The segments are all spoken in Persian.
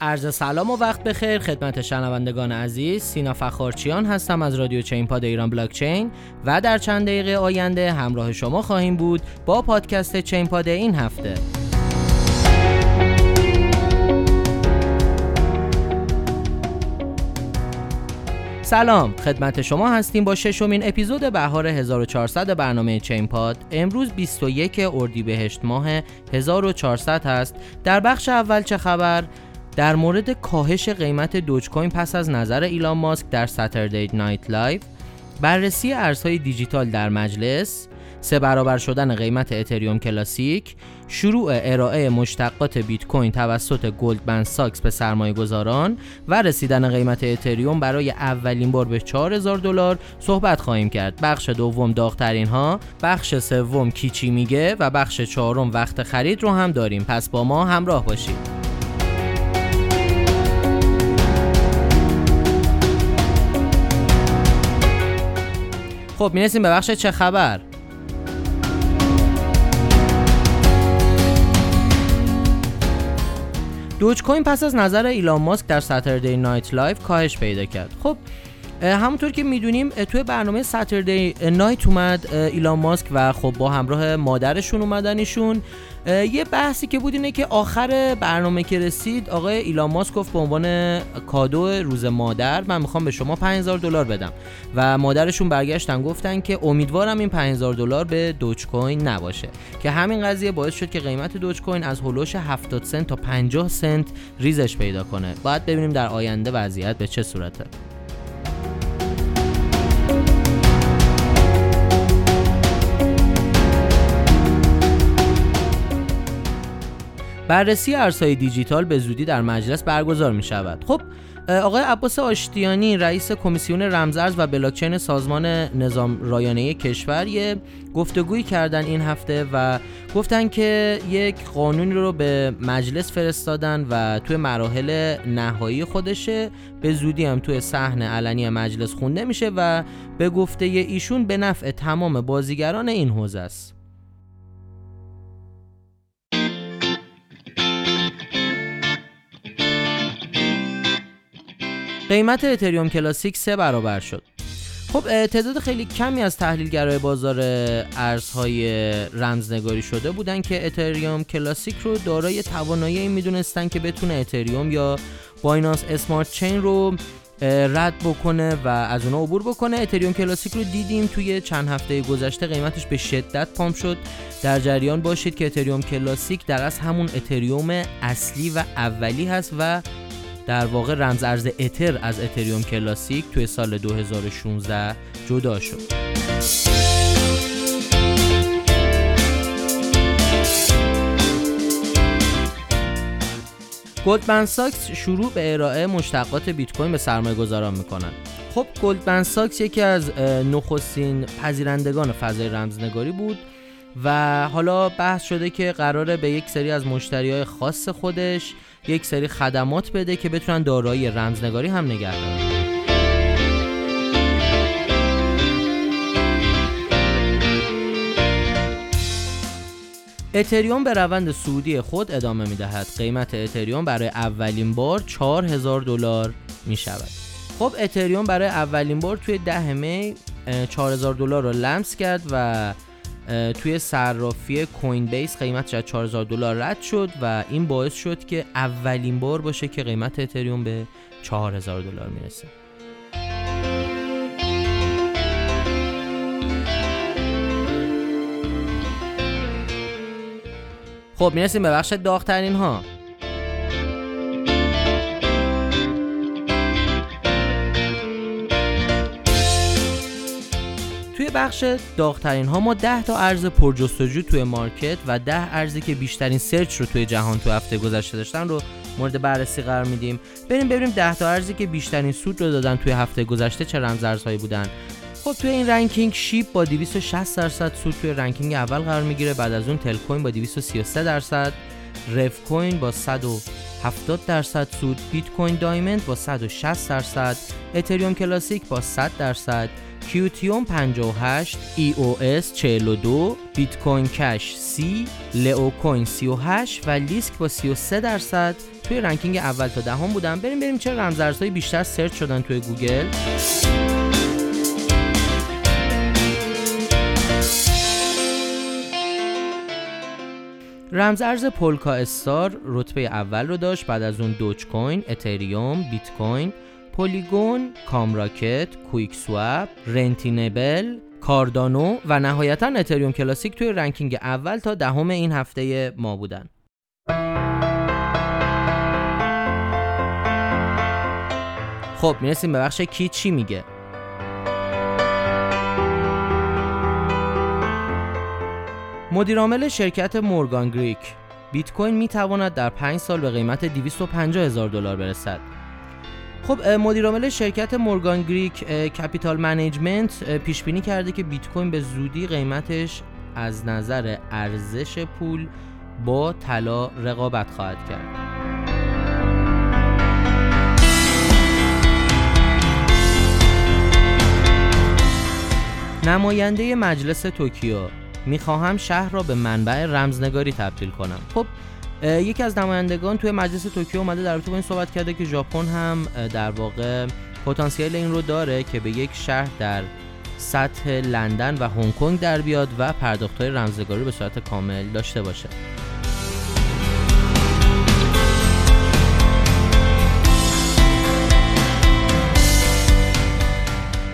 عرض سلام و وقت بخیر خدمت شنوندگان عزیز. سینا فخارچیان هستم از رادیو چین پاد ایران بلاکچین و در چند دقیقه آینده همراه شما خواهیم بود با پادکست چین پاد این هفته. سلام خدمت شما هستیم با ششمین اپیزود بهار 1400 برنامه چین پاد امروز 21 اردیبهشت ماه 1400 هست. در بخش اول چه خبر؟ در مورد کاهش قیمت دوج کوین پس از نظر ایلان ماسک در Saturday Night Live بررسی ارزهای دیجیتال در مجلس سه برابر شدن قیمت اتریوم کلاسیک شروع ارائه مشتقات بیت کوین توسط گلدمن ساکس به سرمایه گذاران و رسیدن قیمت اتریوم برای اولین بار به 4000 دلار صحبت خواهیم کرد. بخش دوم داغترین ها بخش سوم کی چی میگه و بخش چهارم وقت خرید رو هم داریم. پس با ما همراه باشید. خب می‌رسیم به بخش چه خبر؟ دوج کوین پس از نظر ایلان ماسک در Saturday Night Live کاهش پیدا کرد. خب همونطور که می‌دونیم توی برنامه Saturday Night اومد ایلان ماسک و خب با همراه مادرشون اومدنشون. یه بحثی که بود اینه که آخر برنامه که رسید آقای ایلان ماسک گفت به عنوان کادو روز مادر من می‌خوام به شما 5000 دلار بدم. و مادرشون برگشتن گفتن که امیدوارم این 5000 دلار به دوج کوین نباشه. که همین قضیه باعث شد که قیمت دوج کوین از هولوش 70 سنت تا 50 سنت ریزش پیدا کنه. باید ببینیم در آینده وضعیت به چه صورته. بررسی ارزهای دیجیتال به زودی در مجلس برگزار می شود. خب آقای عباس آشتیانی رئیس کمیسیون رمزارز و بلاکچین سازمان نظام رایانه کشور یه گفتگویی کردن این هفته و گفتن که یک قانونی رو به مجلس فرستادن و توی مراحل نهایی خودشه به زودی هم توی صحن علنی مجلس خونده میشه و به گفته ایشون به نفع تمام بازیگران این حوزه است. قیمت اتریوم کلاسیک سه برابر شد. خب تعداد خیلی کمی از تحلیلگرای بازار ارزهای رمزنگاری شده بودن که اتریوم کلاسیک رو دارای توانایی می‌دونستن که بتونه اتریوم یا Binance Smart Chain رو رد بکنه و از اونها عبور بکنه. اتریوم کلاسیک رو دیدیم توی چند هفته گذشته قیمتش به شدت pump شد. در جریان باشید که اتریوم کلاسیک در از همون اتریوم اصلی و اولی هست و در واقع رمز ارز اتر از اتریوم کلاسیک توی سال 2016 جدا شد. گلدمن ساکس شروع به ارائه مشتقات بیت کوین به سرمایه گذاران می‌کنن خب گلدمن ساکس یکی از نخستین پذیرندگان فضای رمزنگاری بود و حالا بحث شده که قراره به یک سری از مشتری های خاص خودش یک سری خدمات بده که بتونن دارایی رمزنگاری هم نگه دارن اتریوم به روند سعودی خود ادامه می دهد. قیمت اتریوم برای اولین بار 4000 دلار می شود. خب اتریوم برای اولین بار توی ده می 4000 دلار رو لمس کرد و توی صرافی کوین بیس قیمتش از 4000 دلار رد شد و این باعث شد که اولین بار باشه که قیمت اتریوم به 4000 دلار می‌رسه. خب می‌رسیم به بخش داغترین ها بخش. داغترین ها ما 10 تا ارز پرجستجو توی market و 10 ارزی که بیشترین search رو توی جهان تو هفته گذشته داشتن رو مورد بررسی قرار میدیم. بریم ببینیم 10 تا ارزی که بیشترین سود رو دادن توی هفته گذشته چه رمز ارزهایی بودن. خب توی این ranking شیپ با 260 درصد سود توی ranking اول قرار می‌گیره. بعد از اون تل کوین با 233 درصد. رف کوین با 170 درصد سود. بیت کوین دایموند با 160 درصد. اتریوم کلاسیک با 100 درصد. کیوتیوم 58 EOS 42 بیت کوین کش 30 لئو کوین 38 و لیسک با 33 درصد. توی ranking اول تا دهم بودن بریم بریم چه رمزارزهای بیشتر search شدن توی گوگل. رمزارز پولکا استار رتبه اول رو داشت بعد از اون دوج کوین، اتریوم، بیت کوین، پولیگون، کامراکت، کویک سواب، رنتینبل، کاردانو و نهایتا اتریوم کلاسیک توی ranking اول تا دهم این هفته ما بودن. خب می‌رسیم به بخش کی چی میگه مدیرعامل شرکت مورگان کریک بیت کوین می تواند در 5 سال به قیمت 250 هزار دلار برسد. خب مدیرعامل شرکت Morgan Creek Capital Management پیش بینی کرده که بیت کوین به زودی قیمتش از نظر ارزش پول با طلا رقابت خواهد کرد. نماینده مجلس توکیو می‌خواهم شهر را به منبع رمزنگاری تبدیل کنم خب یکی از نمایندگان توی مجلس توکیو اومده در رابطه با این صحبت کرده که ژاپن هم در واقع پتانسیل این رو داره که به یک شهر در سطح لندن و هنگ کنگ در بیاد و پرداختهای رمزنگاری به صورت کامل داشته باشه.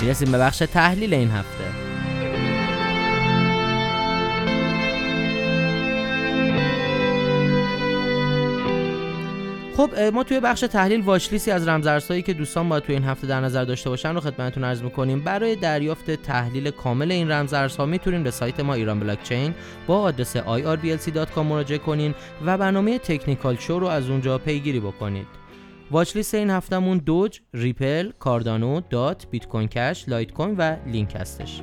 می‌رسیم به بخش تحلیل این هفته. خب ما توی بخش تحلیل watchlist ی از رمزارزهایی که دوستان باید توی این هفته در نظر داشته باشن رو خدمتتون عرض می‌کنیم برای دریافت تحلیل کامل این رمزارزها می‌تونین به سایت ما ایران بلاکچین با آدرس irblc.com مراجعه کنین و برنامه Technical Show رو از اونجا پیگیری بکنید watchlist این هفته‌مون دوج، ریپل، کاردانو، دات، بیت کوین کش، لایت کوین و لینک هستش.